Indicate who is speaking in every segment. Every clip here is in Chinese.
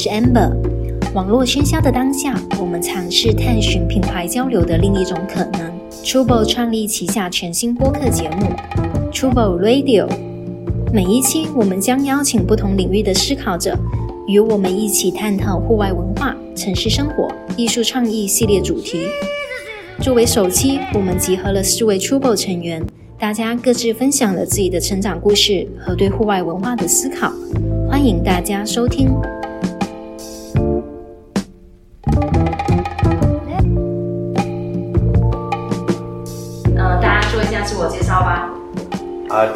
Speaker 1: 是 Amber。网络喧嚣的当下，我们尝试探寻品牌交流的另一种可能。Trouble 创立旗下全新播客节目 Trouble Radio。每一期，我们将邀请不同领域的思考者，与我们一起探讨户外文化、城市生活、艺术创意系列主题。作为首期，我们集合了四位 Trouble 成员，大家各自分享了自己的成长故事和对户外文化的思考。欢迎大家收听。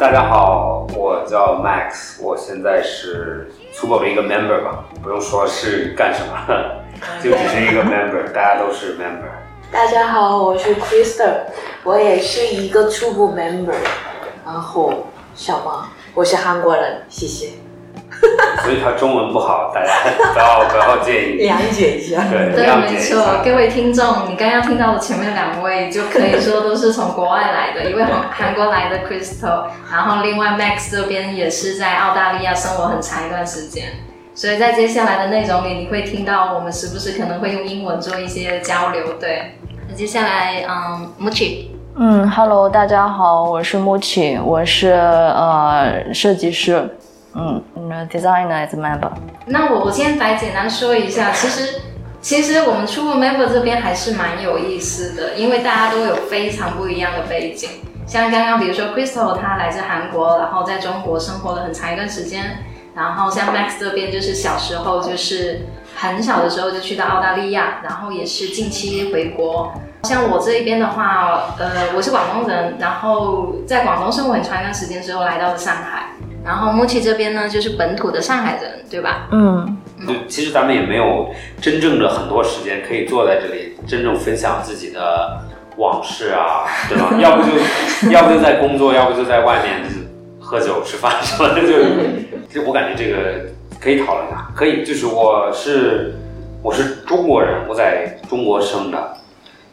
Speaker 2: 大家
Speaker 3: 好，我叫 Max，我现在是 Trouble 的一个 member 吧，不用说是干什么，就只是一个 member，大家都是 member。
Speaker 4: 大家好，我是 Krista，我也是一个初步 member。然后小王，我是韩国人，谢谢，
Speaker 3: 所以他中文不好，大家 不要不要介意。
Speaker 4: 谅解一下。
Speaker 3: 对，
Speaker 2: 没错，各位听众，你刚刚听到的前面两位，就可以说都是从国外来的，一位韩韩国来的 Crystal，然后另外 Max 这边也是在澳大利亚生活很长一段时间，所以在接下来的内容里，你会听到我们时不时可能会用英文做一些交流。对，那接下来，嗯，Muchi，
Speaker 5: 嗯，Hello，大家好，我是 Muchi，，我是呃设计师，嗯嗯，designer is member。
Speaker 2: 那我我先来简单说一下，其实其实我们初步 member 这边还是蛮有意思的，因为大家都有非常不一样的背景。像刚刚比如说 Crystal，他来自韩国，然后在中国生活了很长一段时间。然后像 Max 这边就是小时候就是很小的时候就去到澳大利亚，然后也是近期回国。像我这一边的话，呃，我是广东人，然后在广东生活很长一段时间之后来到了上海。然后 Muchi 这边呢就是本土的上海人，对吧？
Speaker 5: 嗯
Speaker 3: 就其实咱们也没有真正的很多时间可以坐在这里真正分享自己的往事啊，对吧？要不就要不就在工作，要不就在外面喝酒吃饭什么的，就就我感觉这个可以讨论一下，可以。就是我是我是中国人，我在中国生的，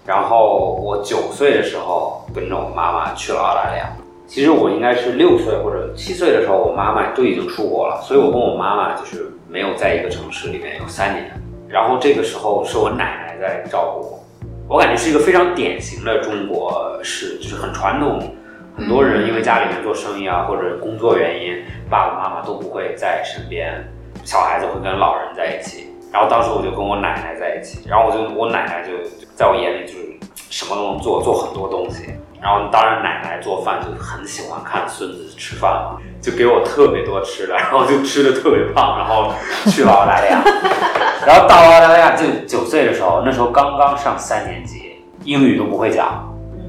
Speaker 3: 然后我九岁的时候跟着我妈妈去了澳大利亚。其实我应该是六岁或者七岁的时候，我妈妈就已经出国了，所以我跟我妈妈就是没有在一个城市里面有三年。然后这个时候是我奶奶在照顾我，我感觉是一个非常典型的中国式，就是很传统。很多人因为家里面做生意啊，或者工作原因，爸爸妈妈都不会在身边，小孩子会跟老人在一起。然后当时我就跟我奶奶在一起，然后我就我奶奶就在我眼里就是什么都能做，做很多东西。然后当然奶奶做饭就很喜欢看孙子吃饭嘛，就给我特别多吃的，然后就吃的特别胖，然后去了澳大利亚，然后到澳大利亚就九岁的时候，那时候刚刚上三年级，英语都不会讲。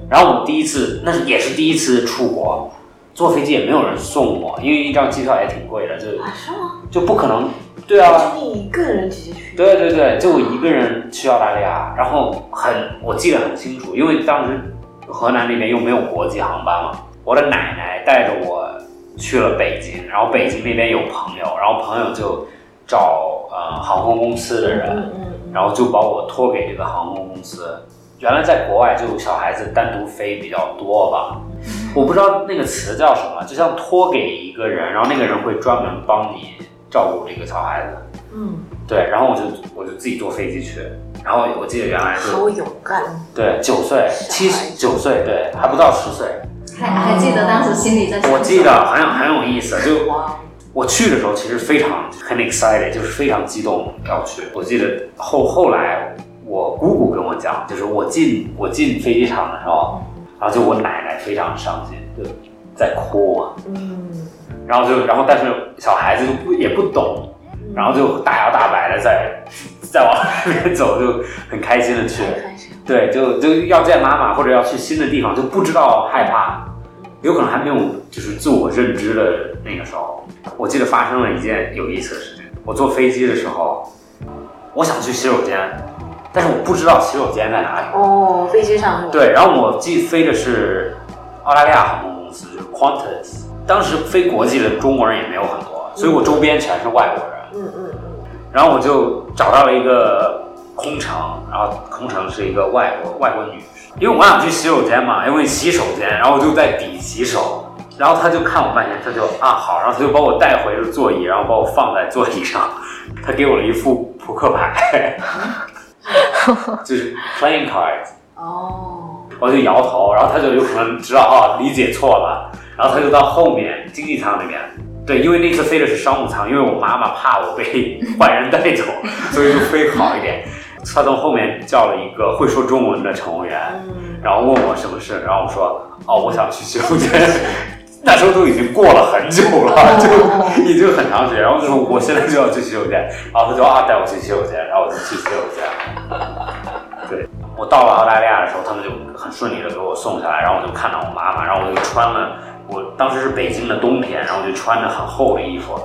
Speaker 3: 然后我第一次，那是也是第一次出国，坐飞机也没有人送我，因为一张机票也挺贵的，就？就不可能。对啊，
Speaker 4: 就你一个人直接去？
Speaker 3: 对对对，就我一个人去澳大利亚，然后很我记得很清楚，因为当时河南那边又没有国际航班嘛，我的奶奶带着我去了北京，然后北京那边有朋友，然后朋友就找呃航空公司的人，然后就把我托给这个航空公司。原来在国外就小孩子单独飞比较多吧，我不知道那个词叫什么，就像托给一个人，然后那个人会专门帮你照顾这个小孩子。
Speaker 4: 嗯
Speaker 3: 对，然后我就我就自己坐飞机去，然后我记得原来
Speaker 4: 嗯，
Speaker 3: 是
Speaker 4: 好勇敢。
Speaker 3: 对九岁七
Speaker 4: 小孩子
Speaker 3: 九岁对还不到十岁，
Speaker 2: 还还记得当时心里在想什么？
Speaker 3: 我记得很有很有意思，就，我去的时候其实非常很 excited，就是非常激动要去。我记得后后来我姑姑跟我讲，就是我进我进飞机场的时候，然后就我奶奶非常伤心，就在哭嘛，
Speaker 4: 嗯，
Speaker 3: 然后就然后但是小孩子就不也不懂，然后就大摇大摆的在在往那边走，就很开心的去。对，就就要见妈妈或者要去新的地方，就不知道害怕，有可能还没有就是自我认知的那个时候。我记得发生了一件有意思的事情，我坐飞机的时候，我想去洗手间，但是我不知道洗手间在哪里。
Speaker 4: 哦，飞机上？
Speaker 3: 对，然后我记飞的是澳大利亚航空公司，就是 Qantas。当时飞国际的中国人也没有很多，所以我周边全是外国人。
Speaker 4: 嗯嗯嗯
Speaker 3: 然后我就找到了一个空乘，然后空乘是一个外国外国女，因为我想去洗手间嘛，因为洗手间，然后我就在比洗手，然后他就看我半天，他就啊好，然后他就把我带回了座椅，然后把我放在座椅上，他给我了一副扑克牌，就是 playing cards。
Speaker 4: 哦，
Speaker 3: 我就摇头，然后他就有可能知道啊理解错了，然后他就到后面经济舱那边。对，因为那次飞的是商务舱，因为我妈妈怕我被 坏人带走，所以就飞好一点。他从后面叫了一个会说中文的乘务员，然后问我什么事，然后我说哦，我想去洗手间。那时候都已经过了很久了，就已经很长时间。然后就说我现在就要去洗手间，然后他就啊带我去洗手间，然后我就去洗手间。对我到了澳大利亚的时候，他们就很顺利的给我送下来，然后我就看到我妈妈，然后我就穿了，我当时是北京的冬天，然后就穿着很厚的衣服，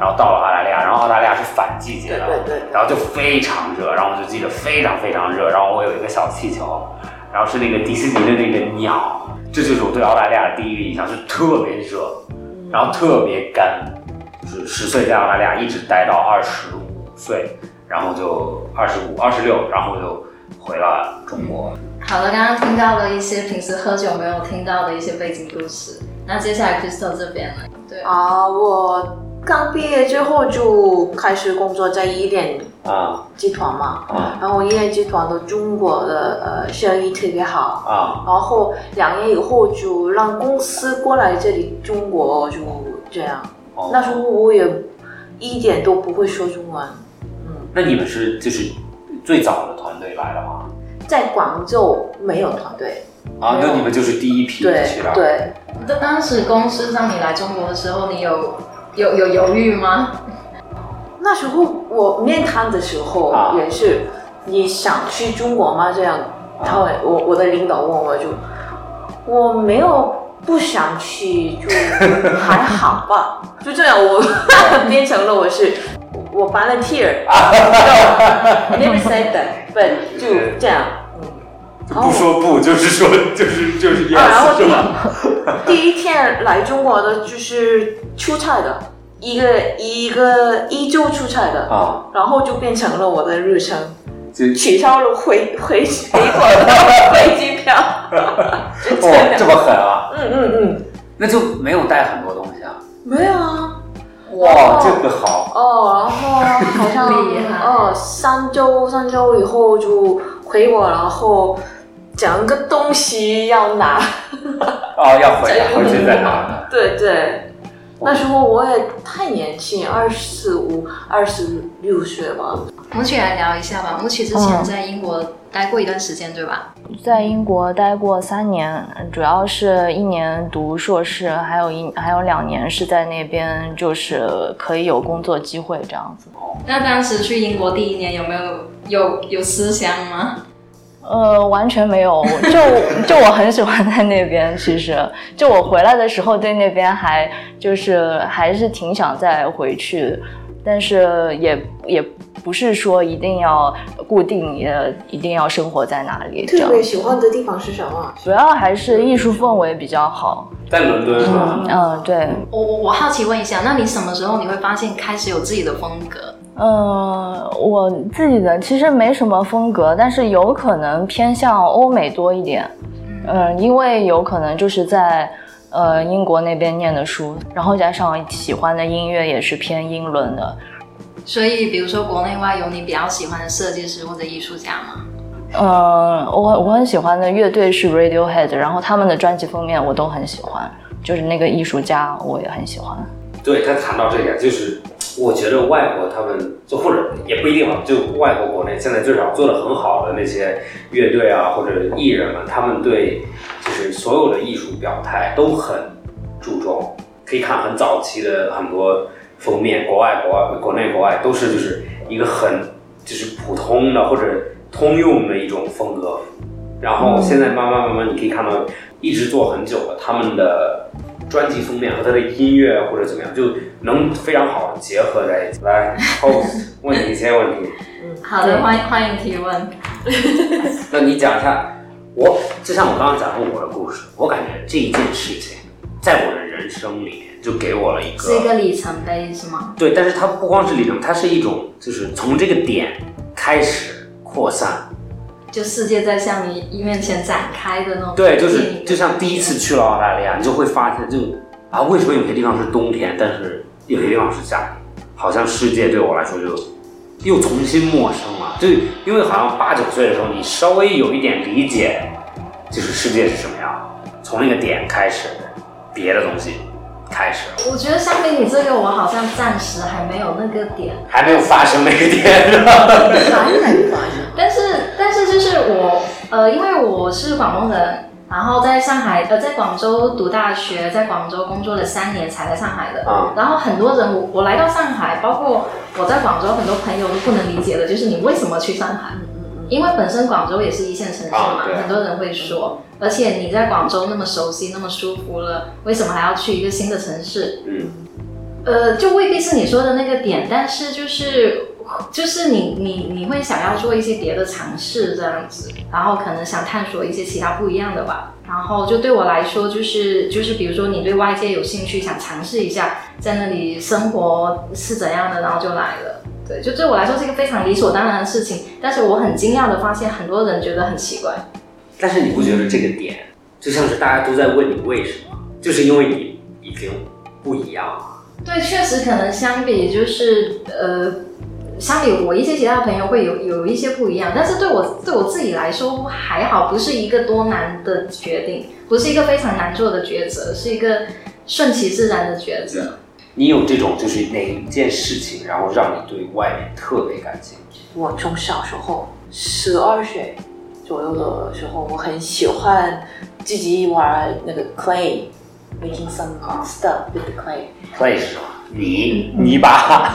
Speaker 3: 然后到了澳大利亚，然后澳大利亚是反季节的，
Speaker 4: 对对对
Speaker 3: 然后就非常热，然后我就记得非常非常热，然后我有一个小气球，然后是那个迪士尼的那个鸟，这就是我对澳大利亚的第一个印象，就特别热，然后特别干，就是十岁在澳大利亚一直待到二十五岁，然后就二十五、二十六，然后就回了中国。
Speaker 2: 好了，刚刚听到了一些平时喝酒没有听到的一些背景故事。那接下来 Crystal 这边呢？对，
Speaker 4: 啊，我刚毕业之后就开始工作在一联
Speaker 3: 啊
Speaker 4: 集团嘛，
Speaker 3: 啊。
Speaker 4: 然后一联集团的中国的呃生意特别好，
Speaker 3: 啊。
Speaker 4: 然后两年以后就让公司过来这里中国就这样。
Speaker 3: 哦。
Speaker 4: 那时候我也一点都不会说中文，嗯。
Speaker 3: 那你们是就是最早的团队来了吗？
Speaker 4: 在广州没有团队，
Speaker 3: 啊，那你们就是第一批
Speaker 4: 对
Speaker 3: 去了。
Speaker 4: 对，
Speaker 2: 当当时公司让你来中国的时候，你有有有犹豫吗？
Speaker 4: 那时候我面谈的时候
Speaker 3: 啊
Speaker 4: 也是，你想去中国吗？这样，他们我我的领导问我就，我没有不想去，就还好吧，就这样我 变成了我是我 volunteer，no, never said that，but 就这样，
Speaker 3: 不说不，就是说就是就是
Speaker 4: 啊，然后
Speaker 3: yes 是吧？
Speaker 4: 第第一天来中国的就是出差的，一个一个一周出差的，
Speaker 3: 啊，
Speaker 4: 然后就变成了我的日程，取消了回回回国的 飞机票。就这
Speaker 3: 哇
Speaker 4: 样
Speaker 3: 这么狠啊！
Speaker 4: 嗯嗯嗯，
Speaker 3: 那就没有带很多东西啊。
Speaker 4: 没有啊。
Speaker 3: 哇，这个好
Speaker 4: 哦，然后好像哦，三周三周以后就回国，然后整个东西要拿。
Speaker 3: 哦，要回来回去再拿。
Speaker 4: 对对，那时候我也太年轻，二十五、二十六岁吧。
Speaker 2: 木曲来聊一下吧。木曲之前在英国待过一段时间，对吧？
Speaker 5: 在英国待过三年，主要是一年读硕士，还有一还有两年是在那边，就是可以有工作机会这样子。
Speaker 2: 那当时去英国第一年有没有有有思乡吗？
Speaker 5: 呃，完全没有，就 就我很喜欢在那边。其实，就我回来的时候，对那边还就是还是挺想再回去，但是也也不是说一定要固定也一定要生活在哪里特别。
Speaker 4: 喜欢的地方是什么？
Speaker 5: 主要还是艺术氛围比较好。
Speaker 3: 在伦敦是吧？
Speaker 5: 嗯，对，
Speaker 2: 我我我好奇问一下，那你什么时候你会发现开始有自己的风格？
Speaker 5: 呃，我自己的其实没什么风格，但是有可能偏向欧美多一点。嗯，因为有可能就是在呃英国那边念的书，然后加上喜欢的音乐也是偏英伦的。
Speaker 2: 所以，比如说国内外有你比较喜欢的设计师或者艺术家吗？
Speaker 5: 嗯，我我很喜欢的乐队是 Radiohead，然后他们的专辑封面我都很喜欢，就是那个艺术家我也很喜欢。
Speaker 3: 对他谈到这点，就是我觉得外国他们就或者也不一定吧，就外国国内现在至少做的很好的那些乐队啊或者艺人们，他们对就是所有的艺术表态都很注重。可以看很早期的很多封面，国外、国外、国内、国外都是就是一个很就是普通的或者通用的一种风格。然后现在慢慢慢慢，你可以看到一直做很久了，他们的专辑封面和他的音乐或者怎么样，就能非常好的结合在一起。来，host 问你一些问题，
Speaker 2: 好的，欢迎欢迎提问。
Speaker 3: 那你讲一下，我就像我刚刚讲过我的故事，我感觉这一件事情在我的人生里面就给我了一个
Speaker 2: 是一个里程碑是吗？
Speaker 3: 对，但是它不光是里程，它是一种就是从这个点开始扩散。
Speaker 2: 就世界在向你面前展开的那种。
Speaker 3: 对，就是就像第一次去了澳大利亚，你就会发现，就啊，为什么有些地方是冬天，但是有些地方是夏天？好像世界对我来说就又重新陌生了。就因为好像八九岁的时候，你稍微有一点理解，就是世界是什么样，从那个点开始，别的东西开始了，
Speaker 2: 我觉得相比你这个，我好像暂时还没有那个点。
Speaker 3: 还没有发生那个点，是吧？
Speaker 4: 还没发生。
Speaker 2: 但是但是就是我呃，因为我是广东人，然后在上海呃，在广州读大学，在广州工作了三年才来上海的。
Speaker 3: 啊
Speaker 2: 然后很多人我我来到上海，包括我在广州，很多朋友都不能理解的，就是你为什么去上海？因为本身广州也是一线城市嘛，
Speaker 3: 啊
Speaker 2: 很多人会说，而且你在广州那么熟悉、那么舒服了，为什么还要去一个新的城市？
Speaker 3: 嗯，
Speaker 2: 呃，就未必是你说的那个点，但是就是就是你你你会想要做一些别的尝试这样子，然后可能想探索一些其他不一样的吧。然后就对我来说，就是就是比如说你对外界有兴趣，想尝试一下在那里生活是怎样的，然后就来了。对，就对我来说是一个非常理所当然的事情，但是我很惊讶的发现，很多人觉得很奇怪。
Speaker 3: 但是你不觉得这个点就像是大家都在问你为什么？就是因为你已经不一样了。
Speaker 2: 对，确实可能相比就是呃，相比我一些其他的朋友会有有一些不一样，但是对我对我自己来说还好，不是一个多难的决定，不是一个非常难做的抉择，是一个顺其自然的抉择。
Speaker 3: 你有这种就是哪一件事情，然后让你对外面特别感兴趣？
Speaker 4: 我从小时候十二岁左右的时候，我很喜欢自己玩那个 clay。Making some stuff with the
Speaker 3: clay，clay 是什么？泥。泥巴，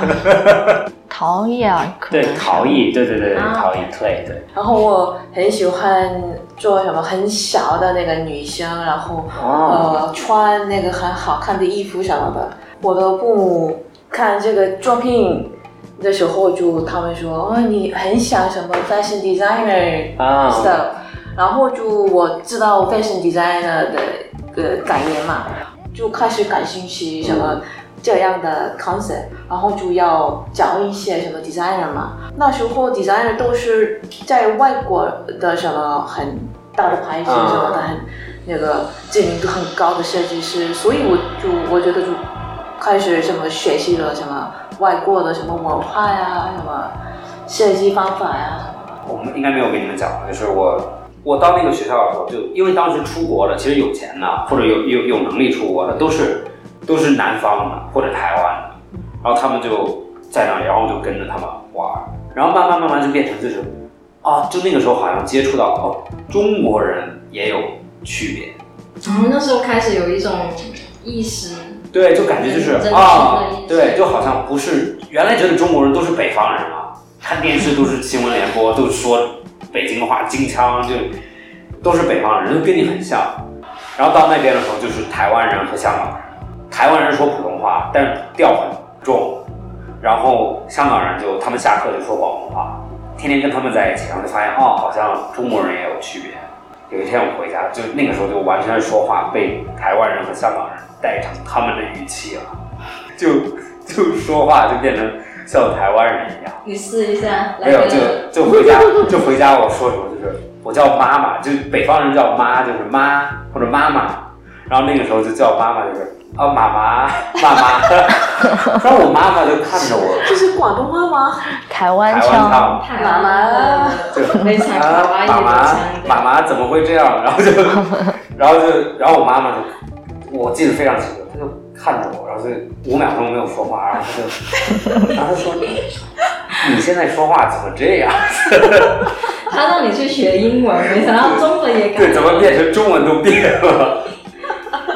Speaker 5: 陶艺啊，
Speaker 3: 对，
Speaker 5: 是。
Speaker 3: 陶艺，对对对对，
Speaker 2: 啊
Speaker 3: 陶艺 play 对。
Speaker 4: 然后我很喜欢做什么很小的那个女生，然后
Speaker 3: 哦，
Speaker 4: 呃穿那个很好看的衣服什么的。我的父母看这个作品的时候，就他们说，哦，你很想什么 fashion designer
Speaker 3: 啊。
Speaker 4: stuff，然后就我知道 fashion designer 的呃概念嘛，就开始感兴趣什么这样的 concept，然后就要找一些什么 designer 嘛。那时候 designer 都是在外国的什么很大的牌子什么的，很那个知名度很高的设计师，所以我就我觉得就开始什么学习了什么外国的什么文化呀，什么设计方法呀。
Speaker 3: 我们应该没有跟你们讲，就是我我到那个学校的时候，就因为当时出国的，其实有钱的或者有有有能力出国的，都是都是南方的或者台湾的，然后他们就在那里，然后就跟着他们玩，然后慢慢慢慢就变成就是，啊，就那个时候好像接触到哦，中国人也有区别，
Speaker 2: 然后那时候开始有一种意识，
Speaker 3: 对，就感觉就是啊对，就好像不是原来觉得中国人都是北方人啊，看电视都是新闻联播，都是说北京话京腔，就都是北方人，就跟你很像。然后到那边的时候，就是台湾人和香港人，台湾人说普通话，但是调很重，然后香港人就他们下课就说广东话，天天跟他们在一起，然后就发现哦，好像中国人也有区别。有一天我回家，就那个时候就完全说话被台湾人和香港人带成他们的语气了，就就说话就变成像台湾人一样。
Speaker 2: 你试一下，来
Speaker 3: 没有，就就回家就回家，我说什么就是我叫妈妈，就北方人叫妈就是妈或者妈妈，然后那个时候就叫妈妈就是啊妈妈妈妈，然后我妈妈就看着我，
Speaker 4: 这是广东话吗？
Speaker 5: 台湾腔，
Speaker 4: 妈妈
Speaker 3: 就
Speaker 2: 非常
Speaker 3: 啊妈妈妈妈怎么会这样？然后就，然后就，然后我妈妈就，我记得非常清楚，她就看着我，然后就五秒钟没有说话，然后她就，然后她说，你现在说话怎么这样？
Speaker 2: 她让你去学英文，没想到中文也改。
Speaker 3: 对，怎么变成中文都变了？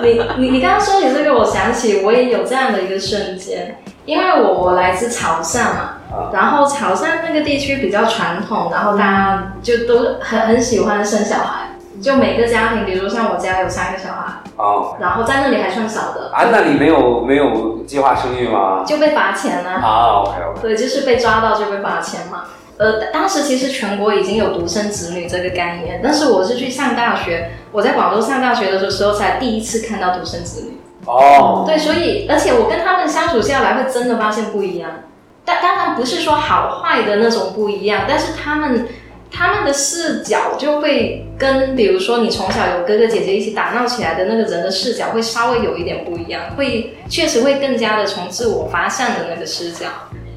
Speaker 2: 你你你刚刚说起这个，我想起我也有这样的一个瞬间，因为我我来自潮汕嘛，
Speaker 3: 啊。
Speaker 2: 然后潮汕那个地区比较传统，然后大家就都很很喜欢生小孩，就每个家庭，比如像我家有三个小孩，
Speaker 3: 哦，
Speaker 2: 然后在那里还算少的，
Speaker 3: 啊，那里没有没有计划生育吗？
Speaker 2: 就被罚钱了、
Speaker 3: 啊，OK OK，
Speaker 2: 对，就是被抓到就被罚钱嘛。呃，当时其实全国已经有独生子女这个概念，但是我是去上大学，我在广州上大学的时候才第一次看到独生子女。
Speaker 3: 哦，
Speaker 2: 对，所以而且我跟他们相处下来，会真的发现不一样。但当然不是说好坏的那种不一样，但是他们他们的视角就会跟，比如说你从小有哥哥姐姐一起打闹起来的那个人的视角会稍微有一点不一样，会确实会更加的从自我发散的那个视角。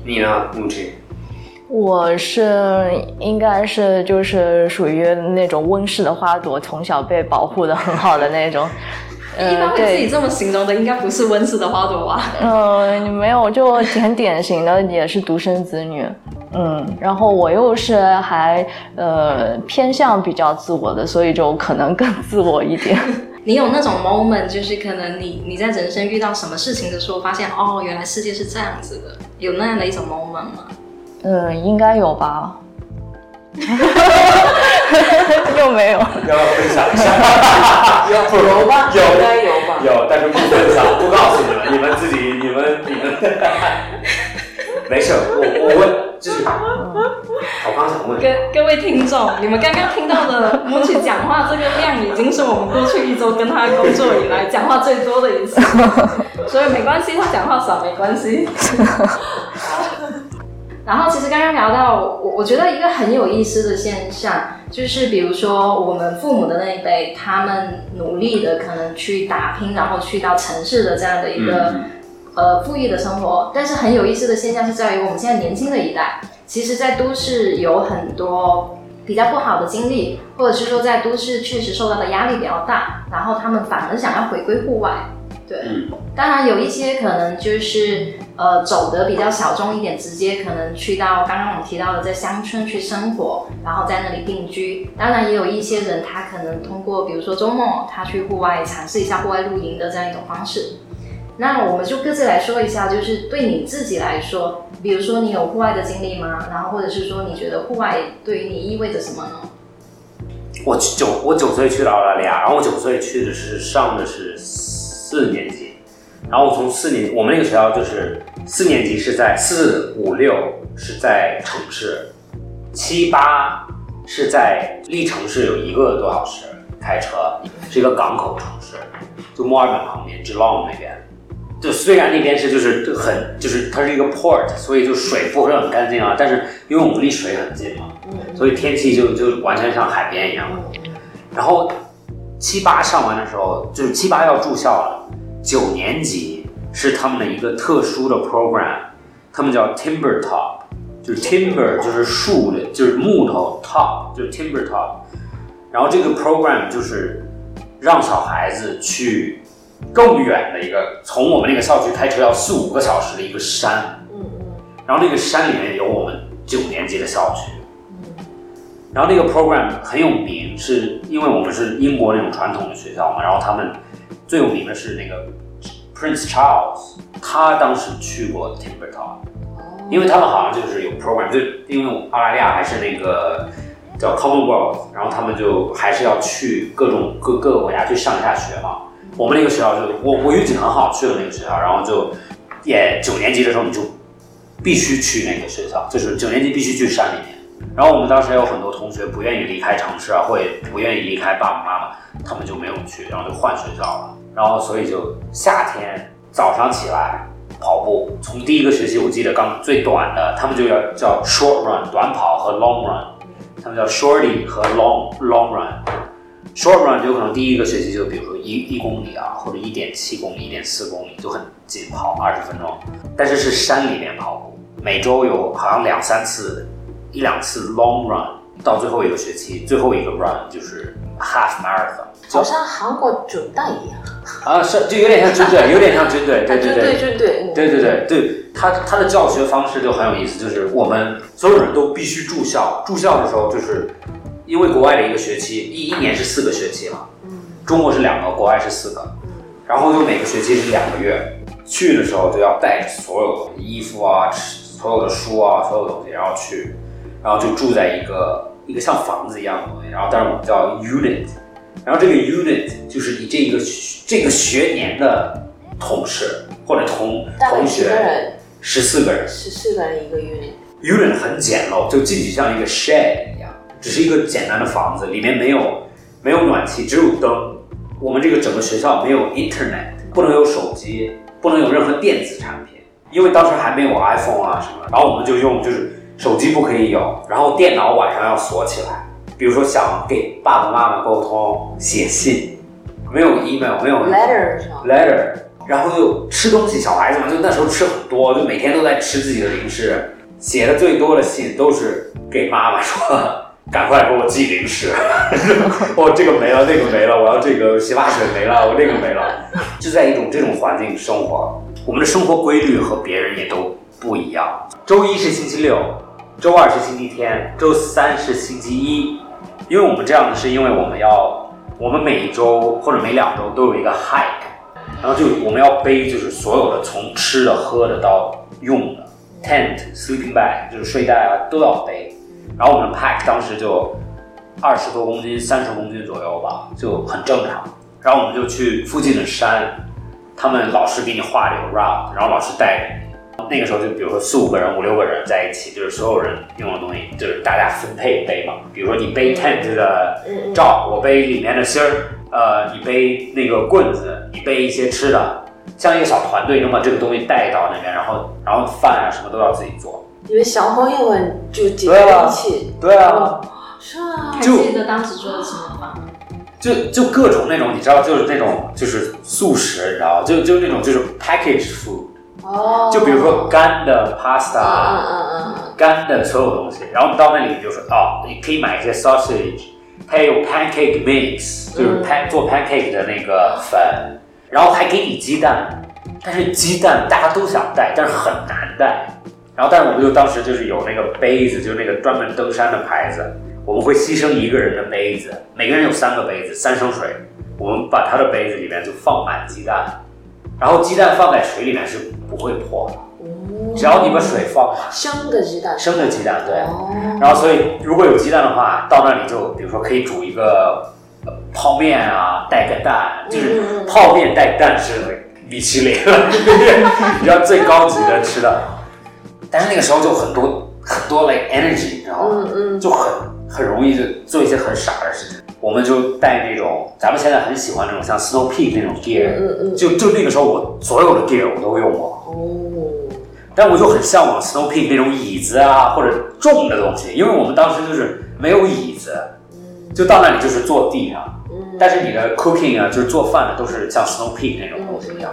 Speaker 3: 你呢，木青？
Speaker 5: 我是应该是就是属于那种温室的花朵，从小被保护的很好的那种。
Speaker 2: 一般会自己这么形容的，应该不是温室的花朵吧？
Speaker 5: 嗯，没有，就很典型的，也是独生子女。嗯，然后我又是还呃偏向比较自我的，所以就可能更自我一点。
Speaker 2: 你有那种 moment，就是可能你你在人生遇到什么事情的时候，发现哦，原来世界是这样子的，有那样的一种 moment 吗？
Speaker 5: 嗯，应该有吧。又没有，
Speaker 3: 要不要分享一下？
Speaker 4: 有 有吧？
Speaker 3: 有
Speaker 4: 应该有吧？
Speaker 3: 有，但是不分享，不告诉你们，你们自己，你们你们，没事，我我问，就是我刚想问，
Speaker 2: 各各位听众，你们刚刚听到的木奇讲话这个量，已经是我们过去一周跟他工作以来讲话最多的一次，所以没关系，他讲话少没关系。然后其实刚刚聊到我，我觉得一个很有意思的现象，就是比如说我们父母的那一辈，他们努力的可能去打拼，然后去到城市的这样的一个呃富裕的生活。但是很有意思的现象是在于我们现在年轻的一代，其实在都市有很多比较不好的经历，或者是说在都市确实受到的压力比较大，然后他们反而想要回归户外。对，当然有一些可能就是呃走的比较小众一点，直接可能去到刚刚我们提到的在乡村去生活，然后在那里定居。当然也有一些人他可能通过比如说周末他去户外尝试一下户外露营的这样一种方式。那我们就各自来说一下，就是对你自己来说，比如说你有户外的经历吗？然后或者是说你觉得户外对于你意味着什么呢？
Speaker 3: 我九我九岁去了澳大利亚，然后我九岁去的是上的是。四年级，然后我从四年，我们那个学校就是四年级是在四五六是在城市，七八是在离城市有一个多小时开车，是一个港口城市，就墨尔本旁边 Geelong 那边。就虽然那边是就是很就是它是一个 port，所以就水不会很干净啊，但是因为我们离水很近嘛，所以天气就就完全像海边一样。然后七八上完的时候，就是七八要住校了。九年级是他们的一个特殊的 program，他们叫 timber top，就是 timber 就是树的，就是木头 top 就是 timber top，然后这个 program 就是让小孩子去更远的一个，从我们那个校区开车要四五个小时的一个山，嗯嗯，然后那个山里面有我们九年级的校区，嗯，然后那个 program 很有名，是因为我们是英国那种传统的学校嘛，然后他们。最有名的是那个 Prince Charles，他当时去过 Timbertop，因为他们好像就是有 program，就因为澳大利亚还是那个叫 Commonwealth，然后他们就还是要去各种各各个国家去上一下学嘛。我们那个学校就我我运气很好去了那个学校，然后就也九年级的时候你就必须去那个学校，就是九年级必须去山里面。然后我们当时有很多同学不愿意离开城市啊，会不愿意离开爸爸妈妈，他们就没有去，然后就换学校了。然后所以就夏天早上起来跑步，从第一个学期我记得刚最短的，他们就要叫 short run 短跑和 long run，他们叫 shorty 和 long long run。short run 就可能第一个学期就比如说一一公里啊，或者一点七公里、一点四公里就很紧跑二十分钟，但是是山里面跑步，每周有好像两三次。一两次 long run，到最后一个学期，最后一个 run 就是 half marathon，
Speaker 4: 好像韩国军队一样。
Speaker 3: 啊，是就有点像军队，有点像军队，对对
Speaker 4: 对，军队，
Speaker 3: 对对对对，他他的教学方式就很有意思，就是我们所有人都必须住校，住校的时候就是因为国外的一个学期一一年是四个学期嘛，嗯，中国是两个，国外是四个，嗯，然后就每个学期是两个月，去的时候就要带着所有的衣服啊，所有的书啊，所有东西，然后去。然后就住在一个一个像房子一样的东西，然后但是我们叫 unit，然后这个 unit 就是你这一个这个学年的同事或者同同学，十四个人，
Speaker 4: 十四个人一个 unit。
Speaker 3: unit 很简陋，就进去像一个 shed 一样，只是一个简单的房子，里面没有没有暖气，只有灯。我们这个整个学校没有 internet，不能有手机，不能有任何电子产品，因为当时还没有 iPhone 啊什么，然后我们就用就是。手机不可以有，然后电脑晚上要锁起来。比如说想给爸爸妈妈沟通，写信，没有 email，没有
Speaker 4: letter 是吗
Speaker 3: ？letter，然后又吃东西，小孩子嘛，就那时候吃很多，就每天都在吃自己的零食。写的最多的信都是给妈妈说，赶快给我寄零食，我 这个没了，那个没了，我要这个洗发水没了，我那个没了，就在一种这种环境生活，我们的生活规律和别人也都不一样。周一是星期六，周二是星期天，周三是星期一。因为我们这样的是因为我们要，我们每一周或者每两周都有一个 hike，然后就我们要背就是所有的从吃的、喝的到用的 tent、sleeping bag 就是睡袋啊都要背，然后我们的 pack 当时就二十多公斤、三十公斤左右吧，就很正常。然后我们就去附近的山，他们老师给你画这个 route，然后老师带着你。那个时候就比如说四五个人、五六个人在一起，就是所有人用的东西，就是大家分配背嘛。比如说你背 tent 的罩，我背里面的芯儿，呃，你背那个棍子，你背一些吃的，像一个小团队，能把这个东西带到那边，然后然后饭啊什么都要自己做。
Speaker 4: 你们小朋友们就几个
Speaker 3: 对啊。
Speaker 4: 一起，
Speaker 3: 对啊，
Speaker 4: 是啊
Speaker 2: 还，
Speaker 3: 就
Speaker 2: 记得当时做的什么吗？
Speaker 3: 就就各种那种，你知道，就是那种就是素食，你知道，就就那种就是 package food，
Speaker 4: 哦，
Speaker 3: 就比如说干的
Speaker 4: 嗯
Speaker 3: pasta，、
Speaker 4: 嗯嗯嗯
Speaker 3: 干的所有东西，然后我们到那里你就说哦，你可以买一些 sausage，它也有 pancake mix，就是 pan、做 pancake 的那个粉，然后还给你鸡蛋，但是鸡蛋大家都想带，但是很难带。然后，但是我们就当时就是有那个杯子，就是那个专门登山的牌子，我们会牺牲一个人的杯子，每个人有三个杯子，三升水，我们把他的杯子里面就放满鸡蛋，然后鸡蛋放在水里面是不会破的，
Speaker 4: 嗯，
Speaker 3: 只要你把水放满。
Speaker 4: 生的鸡蛋，
Speaker 3: 生的鸡蛋，对。
Speaker 4: 哦，
Speaker 3: 然后所以如果有鸡蛋的话，到那里就比如说可以煮一个呃泡面啊，带个蛋，就是泡面带蛋是米其林了，比较最高级的吃的。但是那个时候就很多很多 like energy，你知道吗？
Speaker 4: 嗯嗯
Speaker 3: 就很很容易就做一些很傻的事情。我们就带那种咱们现在很喜欢那种像 Snow Peak 那种 gear，、
Speaker 4: 嗯嗯
Speaker 3: 就就那个时候我所有的 gear 我都用过。
Speaker 4: 哦，
Speaker 3: 但我就很向往 Snow Peak 那种椅子啊，或者重的东西，因为我们当时就是没有椅子，就到那里就是坐地上。但是你的 cooking 啊，就是做饭的都是像 Snow Peak 那种东西一样。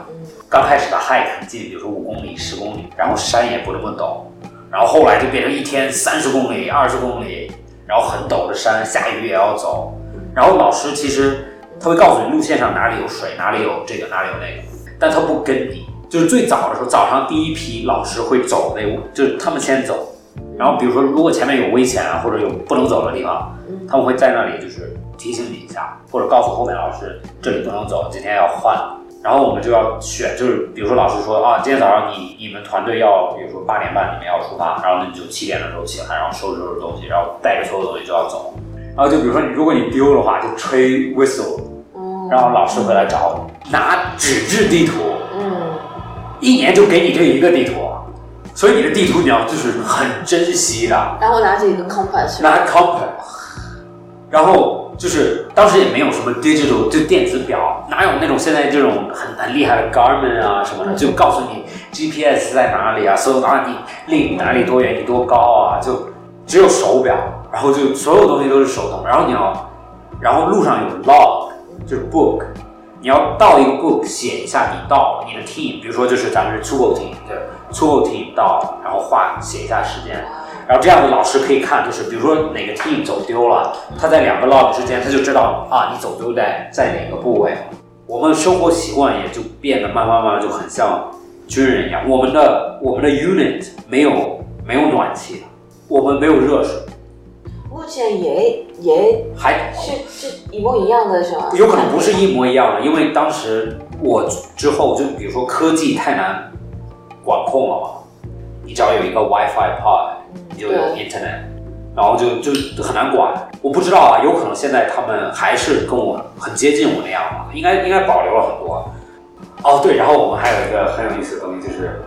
Speaker 3: 刚开始的 hike 很近，比如说五公里、十公里，然后山也不那么陡，然后后来就变成一天三十公里、二十公里，然后很陡的山，下雨也要走。然后老师其实他会告诉你路线上哪里有水，哪里有这个，哪里有那个，但他不跟你。就是最早的时候，早上第一批老师会走那，就是他们先走，然后比如说如果前面有危险啊，或者有不能走的地方，他们会在那里就是提醒你一下，或者告诉后面老师这里不能走，今天要换。然后我们就要选，就是比如说老师说啊，今天早上你你们团队要，比如说八点半你们要出发，然后那你就七点的时候起来，然后收拾收拾东西，然后带着所有东西就要走。然后就比如说你如果你丢的话，就吹 whistle，然后老师会来找你，拿纸质地图，
Speaker 4: 嗯，
Speaker 3: 一年就给你这一个地图，所以你的地图你要就是很珍惜的。
Speaker 4: 然后拿着一个 compass，
Speaker 3: 拿 compass，然后就是当时也没有什么 digital 就电子表，哪有那种现在这种很很厉害的 Garmin 啊什么的，就告诉你 GPS 在哪里啊，所有啊你离你哪里多远，你多高啊，就只有手表，然后就所有东西都是手动，然后你要，然后路上有 log 就是 book，你要到一个 book 写一下你到你的 team，比如说就是咱们是 t u b o team，对 t u b o team 到，然后画写一下时间。然后这样的老师可以看，就是比如说哪个 team 走丢了，他在两个 log 之间，他就知道啊，你走丢在在哪个部位。我们生活习惯也就变得慢慢慢慢就很像军人一样。我们的我们的 unit 没有没有暖气，我们没有热水，
Speaker 4: 目前也也
Speaker 3: 还
Speaker 4: 是是一模一样的是吗？
Speaker 3: 有可能不是一模一样的，因为当时我之后就比如说科技太难管控了嘛，你只要有一个 WiFi pod，你就有 Internet，然后就就很难管。我不知道啊，有可能现在他们还是跟我很接近我那样吧，应该应该保留了很多。哦对，然后我们还有一个很有意思的东西，就是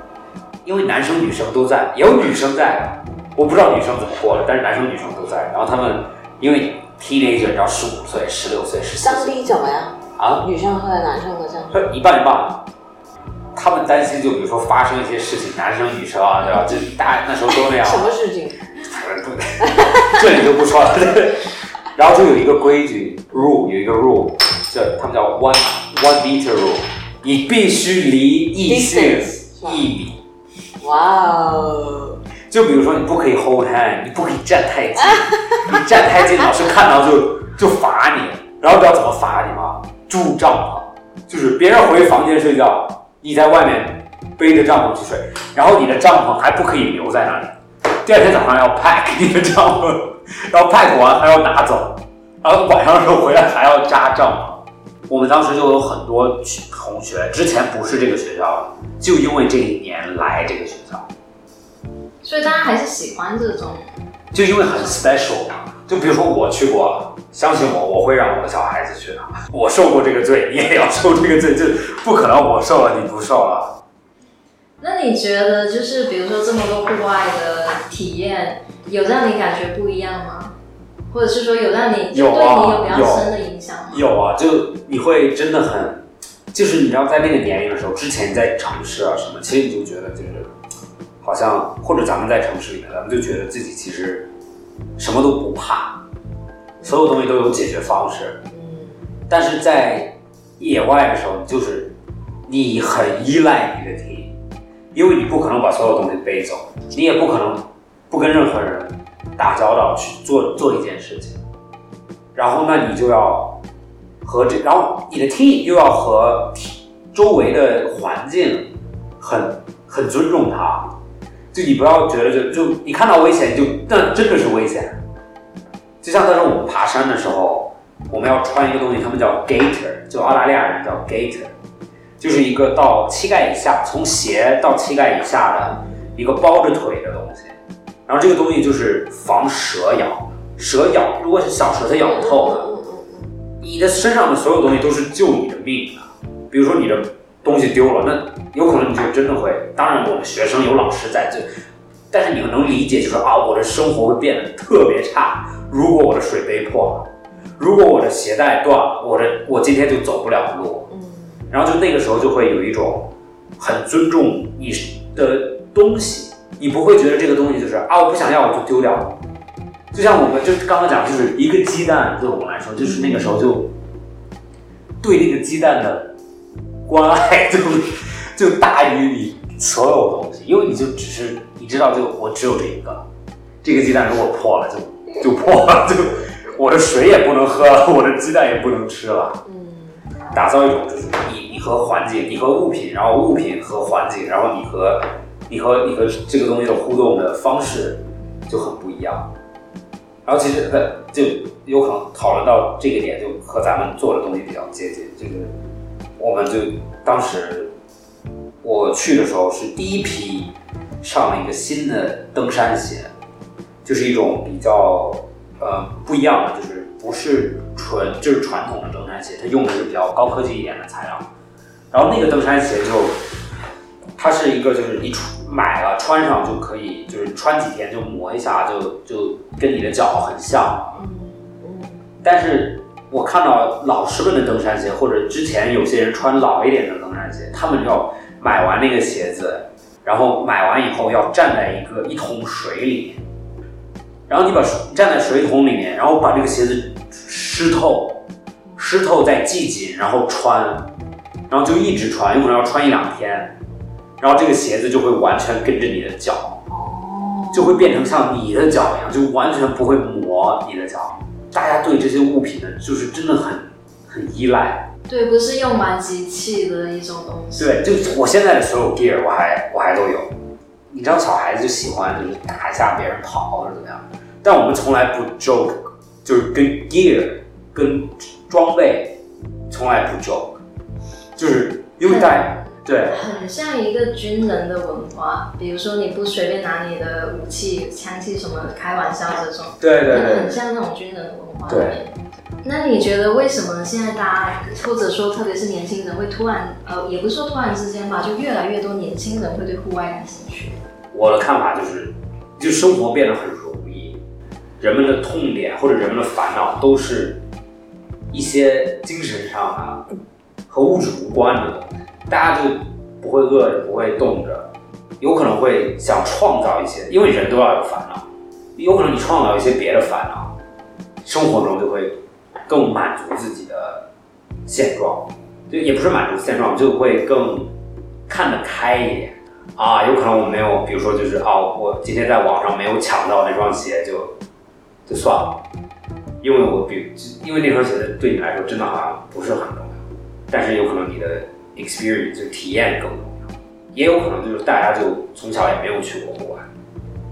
Speaker 3: 因为男生女生都在，也有女生在的，我不知道女生怎么过的，但是男生女生都在。然后他们因为 teenager 你知道十五岁、十六岁、十四
Speaker 4: 相
Speaker 3: 岁
Speaker 4: 比怎么样？
Speaker 3: 啊，
Speaker 4: 女生和男生的相比？
Speaker 3: 一半一半。他们担心，就比如说发生一些事情，男生女生啊，对吧？就大家那时候都那样。
Speaker 4: 什么事情？
Speaker 3: 不，这里就不说了。然后就有一个规矩 rule，有一个 rule，这他们叫 one one meter rule，你必须离异性一米。
Speaker 4: 哇哦，
Speaker 3: 就比如说你不可以 hold hand，你不可以站太近，你站太近老师看到就就罚你。然后你知道怎么罚你吗？住帐篷，就是别人回房间睡觉，你在外面背着帐篷去睡，然后你的帐篷还不可以留在那里，第二天早上要 pack 你的帐篷，然后 pack 完还要拿走，然后晚上的时候回来还要扎帐篷。我们当时就有很多同学，之前不是这个学校的，就因为这一年来这个学校。
Speaker 2: 所以大家还是喜欢这种。
Speaker 3: 就因为很 special 嘛。就比如说我去过了，相信我，我会让我的小孩子去的。我受过这个罪，你也要受这个罪，就不可能我受了你不受了。
Speaker 2: 那你觉得，就是比如说这么多户外的体验，有让你感觉不一样吗？或者是说有让你
Speaker 3: 有啊
Speaker 2: 对你有比较深的影响吗？
Speaker 3: 有啊，就你会真的很，就是你知道在那个年龄的时候，之前在城市啊什么，其实你就觉得就是好像或者咱们在城市里面，咱们就觉得自己其实什么都不怕，所有东西都有解决方式。
Speaker 2: 嗯，
Speaker 3: 但是在野外的时候，就是你很依赖你的体，因为你不可能把所有东西背走，你也不可能不跟任何人打交道去做做一件事情，然后那你就要和这，然后你的 team 又要和周围的环境很很尊重它，就你不要觉得就就你看到危险就那真的是危险，就像那时候我们爬山的时候，我们要穿一个东西，他们叫 gaiter，就澳大利亚人叫 gaiter，就是一个到膝盖以下，从鞋到膝盖以下的一个包着腿的东西。然后这个东西就是防蛇咬，蛇咬如果是小蛇它咬不透的，你的身上的所有东西都是救你的命的。比如说你的东西丢了，那有可能你就真的会。当然我们学生有老师在这，但是你们能理解，就是啊，我的生活会变得特别差。如果我的水杯破了，如果我的鞋带断了，我的我今天就走不了路。
Speaker 2: 嗯
Speaker 3: 然后就那个时候就会有一种很尊重你的东西，你不会觉得这个东西就是啊我不想要我就丢掉。就像我们就刚刚讲，就是一个鸡蛋对我们来说，就是那个时候就对那个鸡蛋的关爱就就大于你所有东西，因为你就只是你知道就我只有这一个，这个鸡蛋如果破了就就破了，就我的水也不能喝了，我的鸡蛋也不能吃了。
Speaker 2: 嗯
Speaker 3: 打造一种就是你你和环境，你和物品，然后物品和环境，然后你和你和你和这个东西的互动的方式就很不一样。然后其实呃就有可能讨论到这个点，就和咱们做的东西比较接近。这个我们就当时我去的时候是第一批上了一个新的登山鞋，就是一种比较呃不一样的，就是不是纯就是传统的登山鞋，它用的是比较高科技一点的材料。然后那个登山鞋就它是一个就是你穿买了穿上就可以，就是穿几天就磨一下就就跟你的脚很像。但是我看到老师们的登山鞋，或者之前有些人穿老一点的登山鞋，他们要买完那个鞋子，然后买完以后要站在一个一桶水里面，然后你把站在水桶里面，然后把这个鞋子湿透，湿透再系紧，然后穿，然后就一直穿，有可能要穿一两天，然后这个鞋子就会完全跟着你的脚，就会变成像你的脚一样，就完全不会磨你的脚。大家对这些物品呢，就是真的很很依赖。
Speaker 2: 对，不是用完即弃的一种东西。
Speaker 3: 对，就我现在的所有 gear 我还我还都有。你知道小孩子就喜欢就是打一下别人跑或者怎么样，但我们从来不 joke，就是跟 gear 跟装备从来不 joke，就是因为大家对
Speaker 2: 很像一个军人的文化，比如说你不随便拿你的武器、枪器什么开玩笑这种，
Speaker 3: 对对对很，
Speaker 2: 像那种军人的文化。
Speaker 3: 对。
Speaker 2: 那你觉得为什么现在大家，或者说特别是年轻人，会突然呃，也不是说突然之间吧，就越来越多年轻人会对户外感兴趣？
Speaker 3: 我的看法就是，就生活变得很容易，人们的痛点或者人们的烦恼都是一些精神上的和物质无关的东西，大家就不会饿着，不会冻着，有可能会想创造一些，因为人都要有烦恼，有可能你创造一些别的烦恼，生活中就会更满足自己的现状，就也不是满足现状，就会更看得开一点啊。有可能我没有，比如说就是啊，我今天在网上没有抢到那双鞋，就就算了，因为我比因为那双鞋子对你来说真的好像不是很重要，但是有可能你的 experience 就体验更重要，也有可能就是大家就从小也没有去过户外，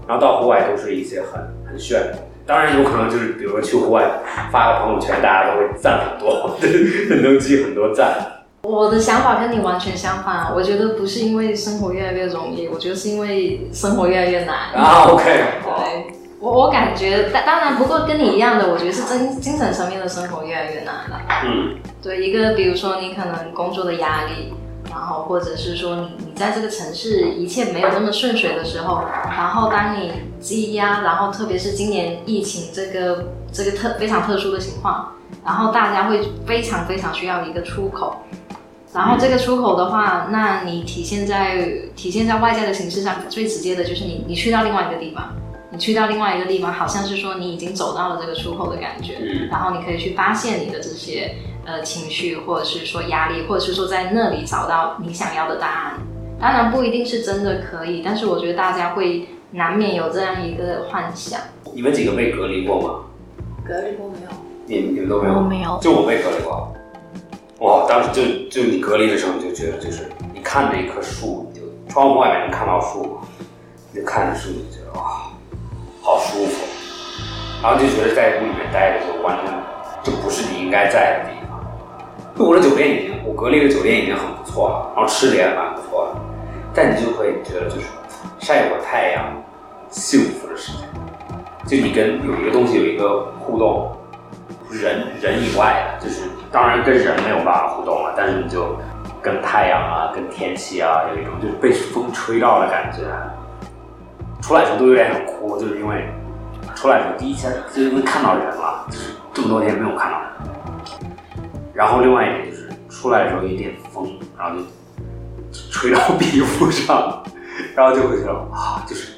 Speaker 3: 然后到户外都是一些很很炫的。当然有可能就是比如说去户外发个朋友圈，大家都会赞很多，能积很多赞。
Speaker 2: 我的想法跟你完全相反，我觉得不是因为生活越来越容易，我觉得是因为生活越来越难。
Speaker 3: 啊，OK，
Speaker 2: 对，我我感觉，当当然，不过跟你一样的，我觉得是精精神层面的生活越来越难了。
Speaker 3: 嗯，
Speaker 2: 对，一个比如说你可能工作的压力，然后或者是说你你在这个城市一切没有那么顺遂的时候，然后当你积压，然后特别是今年疫情这个这个特非常特殊的情况，然后大家会非常非常需要一个出口。然后这个出口的话，那你体现在体现在外在的形式上，最直接的就是你你去到另外一个地方，你去到另外一个地方，好像是说你已经走到了这个出口的感觉，
Speaker 3: 嗯
Speaker 2: 然后你可以去发现你的这些呃情绪，或者是说压力，或者是说在那里找到你想要的答案。当然不一定是真的可以，但是我觉得大家会难免有这样一个幻想。
Speaker 3: 你们几个被隔离过吗？
Speaker 4: 隔离过没有？
Speaker 3: 你你们都没有？
Speaker 5: 我没有
Speaker 3: 就我被隔离过。哇，当时就就你隔离的时候，你就觉得就是你看着一棵树，你就窗户外面能看到树，你就看着树，你就觉得哇。然后就觉得在屋里面待着就完全就不是你应该在的地方。就我的酒店已经，我隔离的酒店已经很不错了，然后吃的也蛮不错的，但你就会觉得就是晒会儿太阳，幸福的事情。就你跟有一个东西有一个互动，人人以外的，就是当然跟人没有办法互动了，但是你就跟太阳啊、跟天气啊有一种就被风吹到的感觉。出来的时候都有点想哭，就是因为出来的时候第一天就是因为看到人了，就是这么多天没有看到人。然后另外一点就是出来的时候有一点风，然后就吹到皮肤上，然后就会觉得啊，就是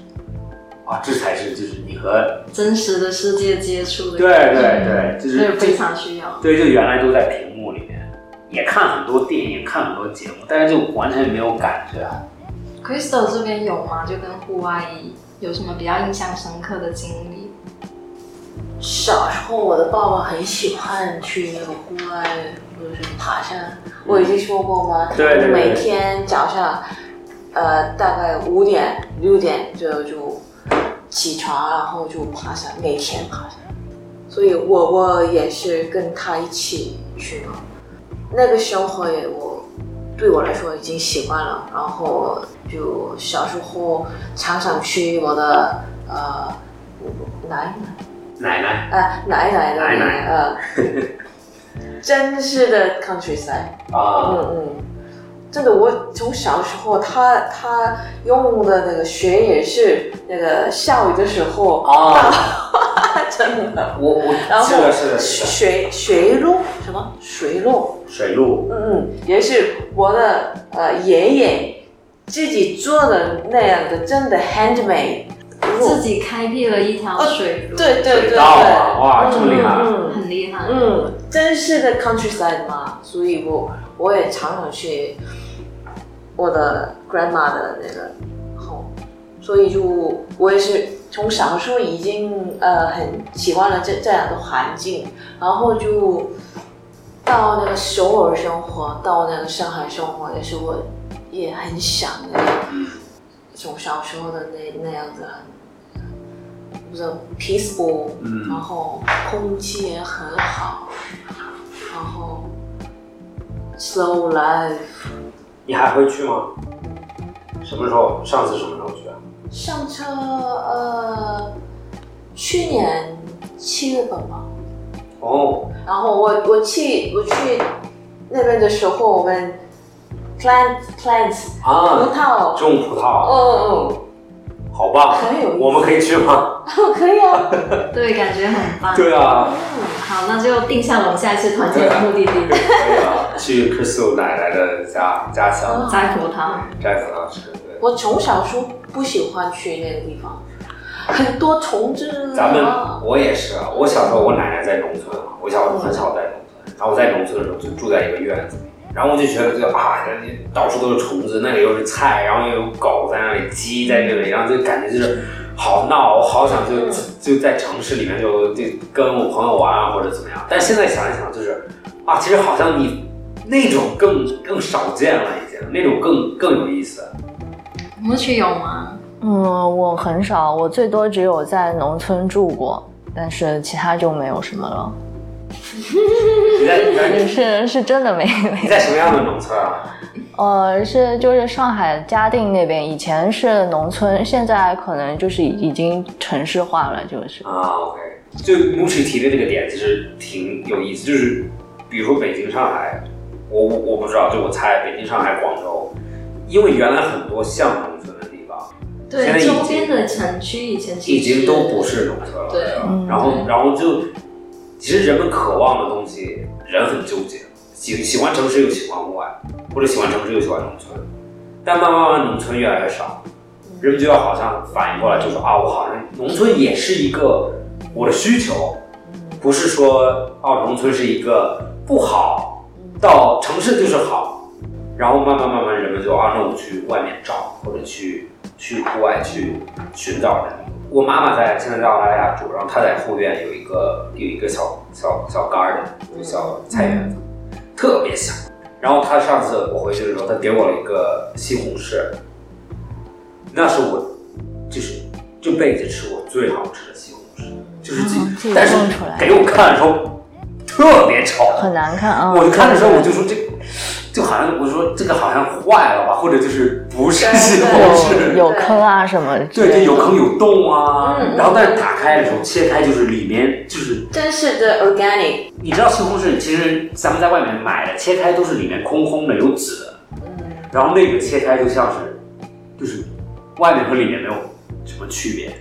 Speaker 3: 啊，这才是就是你和
Speaker 2: 真实的世界接触的
Speaker 3: 对，对对，就是
Speaker 2: 非常需要。
Speaker 3: 对，就原来都在屏幕里面，也看很多电影，看很多节目，但是就完全没有感觉。
Speaker 2: Crystal 这边有吗？就跟户外有什么比较印象深刻的经历？
Speaker 4: 小时候我的爸爸很喜欢去那个户外，或者是爬山。我已经说过吗？
Speaker 3: 对对对
Speaker 4: 每天早上，呃，大概五点六点就就起床，然后就爬山，每天爬山。所以我我也是跟他一起去嘛。那个生活也我对我来说已经习惯了，然后就小时候常常去我的呃奶奶。
Speaker 3: 奶奶，
Speaker 4: 啊，奶奶的
Speaker 3: 奶奶。
Speaker 4: 啊，真是的 countryside，
Speaker 3: 啊，
Speaker 4: 嗯嗯，真的，我从小时候，他他用的那个水也是那个下雨的时候。
Speaker 3: 啊，
Speaker 4: 真的，
Speaker 3: 我我
Speaker 4: 然后
Speaker 3: 是
Speaker 4: 水水路什么？水路，
Speaker 3: 水路，
Speaker 4: 嗯嗯，也是我的呃爷爷自己做的那样的，真的 handmade 路
Speaker 2: 自己开辟了一条水路，
Speaker 4: 对对对对，
Speaker 3: 哇这么厉害。
Speaker 4: 嗯嗯
Speaker 2: 很厉害。
Speaker 4: 嗯，真是的 countryside 嘛，所以我我也常常去我的 grandma 的那个 home，所以就我也是从小时候已经呃很喜欢了这这样的环境，然后就到那个首尔生活，到那个上海生活，也是我也很想的，从小时候的那那样子很不知道 peaceful，、
Speaker 3: 嗯
Speaker 4: 然后空气也很好，然后 slow life。
Speaker 3: 你还会去吗？什么时候？上次什么时候去啊？
Speaker 4: 上车呃，去年七月份吧。
Speaker 3: 哦，
Speaker 4: 然后我我去我去那边的时候，我们 plant plants 啊葡
Speaker 3: 啊，
Speaker 4: 萄，
Speaker 3: 种葡萄，
Speaker 4: 嗯
Speaker 3: 好棒，
Speaker 4: 很有意思。
Speaker 3: 我们可以去吗？
Speaker 4: 嗯，可以啊。
Speaker 2: 对，感觉很棒。
Speaker 3: 对啊，
Speaker 2: 好，那就定下了我们下一次团建的目的地，
Speaker 3: 可以啊，去 Crystal 奶奶的家家乡。
Speaker 4: 嗯
Speaker 2: 摘葡萄。
Speaker 3: 摘葡萄吃，对，
Speaker 4: 我从小说不喜欢去那个地方，很多虫子
Speaker 3: 咱们
Speaker 4: 啊。
Speaker 3: 我也是啊，我小时候我奶奶在农村嘛，我小时候很少在农村，然后我在农村的时候就住在一个院子里。面，然后我就觉得就啊，到处都是虫子，那里又是菜，然后又有狗在那里，鸡在那里，然后就感觉就是好闹，我好想就就在城市里面就就跟我朋友玩啊或者怎么样，但现在想一想就是啊，其实好像你那种更更少见了已经，那种更更有意思。
Speaker 2: 母曲有吗？
Speaker 5: 嗯，我很少，我最多只有在农村住过，但是其他就没有什么了。
Speaker 3: 你在你在
Speaker 5: 是是真的没
Speaker 3: 你
Speaker 5: 没。
Speaker 3: 在什么样的农村啊？
Speaker 5: 呃，是就是上海嘉定那边，以前是农村，现在可能就是已已经城市化了，就是。
Speaker 3: 啊，OK，就木曲提的这个点其实挺有意思，就是比如说北京、上海，我我我不知道，就我猜北京、上海、广州，因为原来很多像农村的地方
Speaker 2: 对，周边的城区以前其
Speaker 3: 已经都不是农村了，
Speaker 2: 对
Speaker 5: 嗯
Speaker 3: 然后然后就其实人们渴望的东西，人很纠结，喜喜欢城市又喜欢户外，或者喜欢城市又喜欢农村，但慢慢慢慢农村越来越少，人们就要好像反应过来，就说啊，我好像农村也是一个我的需求，不是说啊，农村是一个不好，到城市就是好，然后慢慢慢慢人们就啊，那我去外面找，或者去去户外去寻找人。我妈妈在现在在澳大利亚住，然后她在后院有一个有一个小小小 garden，就小菜园子，特别小。然后她上次我回去的时候，她给我了一个西红柿，那是我就是这辈子吃过最好吃的西红柿，就是自己，
Speaker 5: 嗯
Speaker 3: 但是给我看的时候特别丑，
Speaker 5: 很难看啊！
Speaker 3: 我就看的时候我就说这，就好像我说这个好像坏了吧，或者就是不是西红
Speaker 5: 有
Speaker 3: 柿，
Speaker 5: 有坑啊什么之
Speaker 3: 对对，有坑有洞啊，
Speaker 4: 嗯。
Speaker 3: 然后但是打开的时候切开就是里面就是，
Speaker 4: 真是的 organic，
Speaker 3: 你知道西红柿其实咱们在外面买的切开都是里面空空的有籽的，然后那个切开就像是就是外面和里面没有什么区别，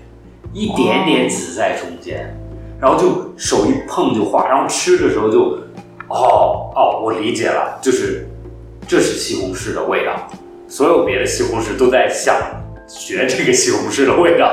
Speaker 3: 一点点籽在中间，然后就手一碰就化，然后吃的时候就哦哦，我理解了，就是这是西红柿的味道，所有别的西红柿都在想学这个西红柿的味道。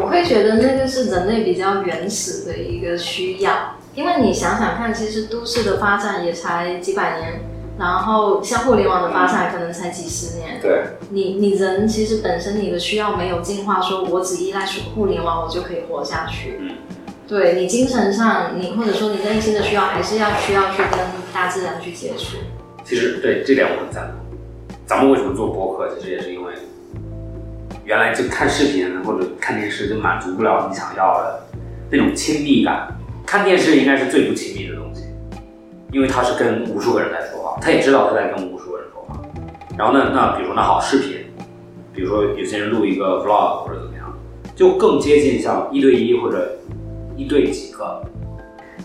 Speaker 2: 我会觉得那个是人类比较原始的一个需要，因为你想想看，其实都市的发展也才几百年，然后像互联网的发展可能才几十年。
Speaker 3: 对，
Speaker 2: 你你人其实本身你的需要没有进化，说我只依赖互联网我就可以活下去。
Speaker 3: 嗯，
Speaker 2: 对你精神上，你或者说你内心的需要，还是要需要去跟大自然去接触。
Speaker 3: 其实对这点我很赞同。咱们为什么做播客，其实也是因为原来就看视频或者看电视就满足不了你想要的那种亲密感。看电视应该是最不亲密的东西，因为它是跟无数个人在说话，他也知道他在跟无数个人说话。然后呢，那比如说那好视频，比如说有些人录一个 vlog 或者怎么样，就更接近像一对一或者一对几个。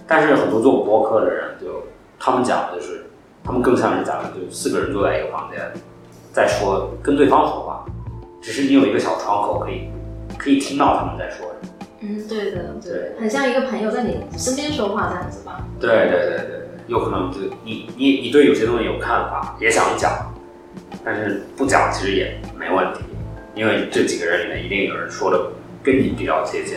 Speaker 3: 但是很多做播客的人就他们讲的就是，他们更像是咱们就四个人坐在一个房间，在说跟对方说话，只是你有一个小窗口可以可以听到他们在说什么。
Speaker 2: 嗯，对的，
Speaker 3: 对
Speaker 2: 对，很像一个朋友在你身边说话这样子吧。
Speaker 3: 对对对对对，有可能就你你你对有些东西有看法，也想讲，但是不讲其实也没问题，因为这几个人里面一定有人说的跟你比较接近。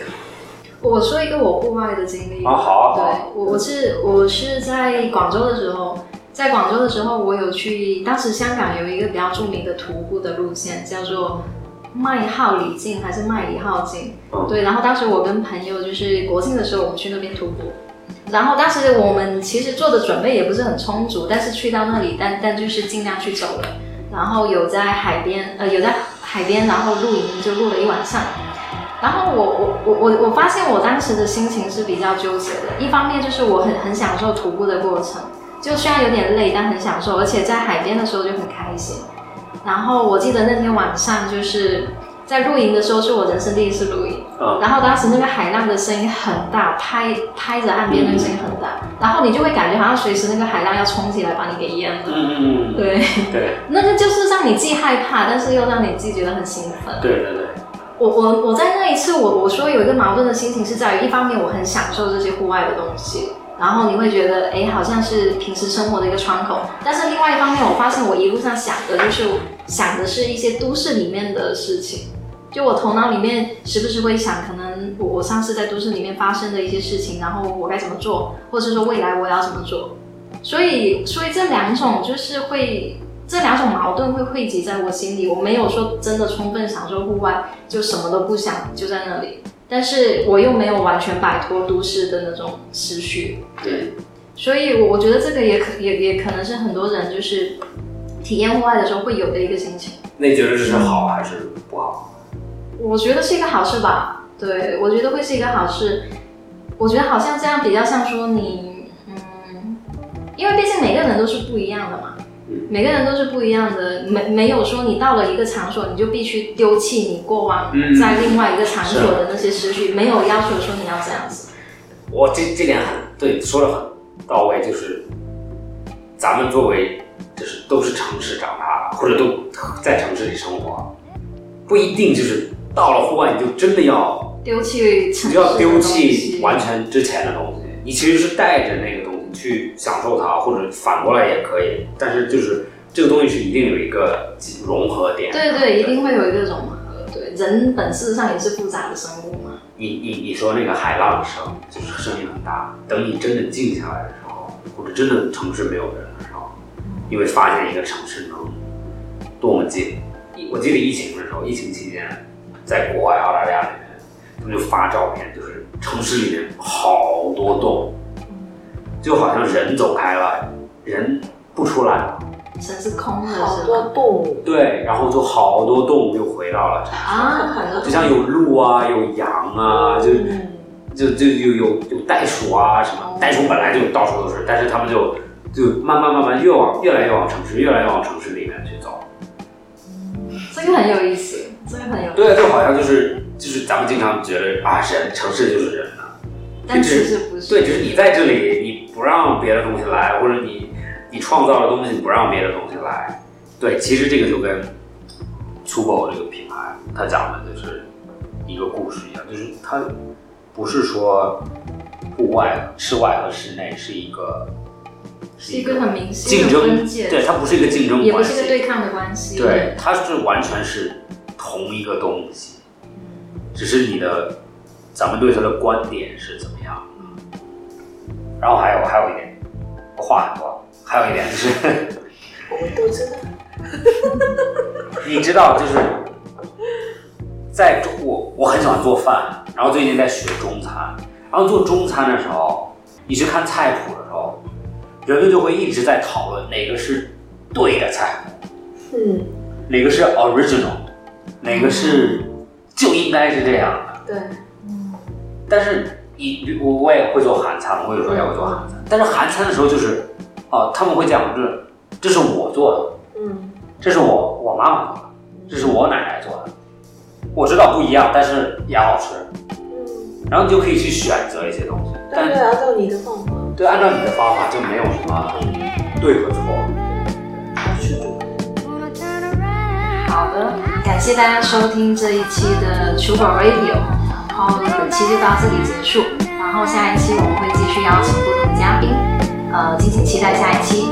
Speaker 2: 我说一个我户外的经历吧。
Speaker 3: 啊好啊
Speaker 2: 对，我我是我是在广州的时候，在广州的时候，我有去，当时香港有一个比较著名的徒步的路线，叫做麦号里径还是麦里号径。
Speaker 3: 嗯
Speaker 2: 对，然后当时我跟朋友就是国庆的时候，我们去那边徒步。然后当时我们其实做的准备也不是很充足，但是去到那里，但但就是尽量去走了。然后有在海边，呃，有在海边，然后露营，就露了一晚上。然后我我我我我发现我当时的心情是比较纠结的，一方面就是我很很享受徒步的过程，就虽然有点累，但很享受，而且在海边的时候就很开心。然后我记得那天晚上就是在露营的时候，是我人生第一次露营。
Speaker 3: 嗯，
Speaker 2: 然后当时那个海浪的声音很大，拍拍着岸边那个声音很大，然后你就会感觉好像随时那个海浪要冲起来把你给淹了。
Speaker 3: 嗯嗯嗯，
Speaker 2: 对，
Speaker 3: 对。
Speaker 2: 那个就是让你既害怕，但是又让你既觉得很兴奋。
Speaker 3: 对对对，
Speaker 2: 我我我在那一次，我我说有一个矛盾的心情是在于，一方面我很享受这些户外的东西，然后你会觉得，哎，好像是平时生活的一个窗口，但是另外一方面，我发现我一路上想的就是想的是一些都市里面的事情，就我头脑里面时不时会想，可能我我上次在都市里面发生的一些事情，然后我该怎么做，或者说未来我要怎么做。所以，所以这两种就是会，这两种矛盾会汇集在我心里。我没有说真的充分享受户外，就什么都不想，就在那里。但是我又没有完全摆脱都市的那种思绪。
Speaker 3: 对，
Speaker 2: 所以，我我觉得这个也可也也可能是很多人就是体验户外的时候会有的一个心情。
Speaker 3: 那你觉得这是好还是不好？
Speaker 2: 我觉得是一个好事吧。对，我觉得会是一个好事。我觉得好像这样比较像说你，嗯，因为毕竟每个人都是不一样的嘛，每个人都是不一样的，没没有说你到了一个场所你就必须丢弃你过往
Speaker 3: 嗯
Speaker 2: 在另外一个场所的那些思绪，没有要求说你要这样子。
Speaker 3: 我这这点很对，说的很到位，就是咱们作为就是都是城市长大的，或者都在城市里生活，不一定就是到了户外你就真的要
Speaker 2: 丢弃
Speaker 3: 你就要丢弃完全之前的东西，你其实是带着那个东西去享受它，或者反过来也可以，但是就是这个东西是一定有一个融合点。
Speaker 2: 对对，一定会有一个融合。对，人本质上也是复杂的生物嘛。
Speaker 3: 你你你说那个海浪声，就是声音很大。等你真的静下来的时候，或者真的城市没有人的时候，你会发现一个城市能多么静。我记得疫情的时候，疫情期间，在国外澳大利亚里面，他们就发照片，就是城市里面好多洞，就好像人走开了，人不出来了。
Speaker 2: 城市空的
Speaker 4: 好多
Speaker 2: 是吗？
Speaker 4: 动物，
Speaker 3: 对，然后就好多动物又回到了城市，
Speaker 2: 啊，
Speaker 3: 就像有鹿啊，有羊啊，就
Speaker 4: 嗯，
Speaker 3: 就就有有有袋鼠啊什么，袋鼠本来就到处都是，但是他们就就慢慢慢慢越往越来越往城市，越来越往城市里面去走。
Speaker 2: 这个很有意思，
Speaker 3: 对，就好像就是就是咱们经常觉得啊，人城市就是人啊，
Speaker 2: 但其实不是。
Speaker 3: 对，就是你在这里，你不让别的东西来，或者你你创造的东西你不让别的东西来，对，其实这个就跟 b o 这个品牌，它讲的就是一个故事一样，就是它不是说户外、室外和室内是一个
Speaker 2: 是一个很明显
Speaker 3: 竞争对，它不是一个竞争
Speaker 2: 也不
Speaker 3: 关系，
Speaker 2: 是一个对抗的关系。
Speaker 3: 对，它是完全是同一个东西，只是你的咱们对它的观点是怎么样。然后还有还有一点，我话很多，还有一点就是，
Speaker 4: 我们都知道。
Speaker 3: 你知道，就是在中我我很喜欢做饭，然后最近在学中餐，然后做中餐的时候，你去看菜谱的时候，人们就会一直在讨论哪个是对的菜谱。
Speaker 4: 嗯，
Speaker 3: 哪个是 original，哪个是就应该是这样的。
Speaker 4: 对，嗯
Speaker 3: 但是你我我也会做韩餐，我有时候也会做韩餐。但是韩餐的时候就是，哦、他们会讲就是这是我做的，
Speaker 4: 嗯，
Speaker 3: 这是我我妈妈做的，这是我奶奶做的。我知道不一样，但是也好吃。
Speaker 4: 嗯，
Speaker 3: 然后你就可以去选择一些东西，
Speaker 4: 但
Speaker 3: 但
Speaker 4: 是按照你的方法，
Speaker 3: 对按照你的方法就没有什么对和错。
Speaker 2: 好的，感谢大家收听这一期的 t u b o Radio，然后本期就到这里结束，然后下一期我们会继续邀请不同的嘉宾，呃，敬请期待下一期。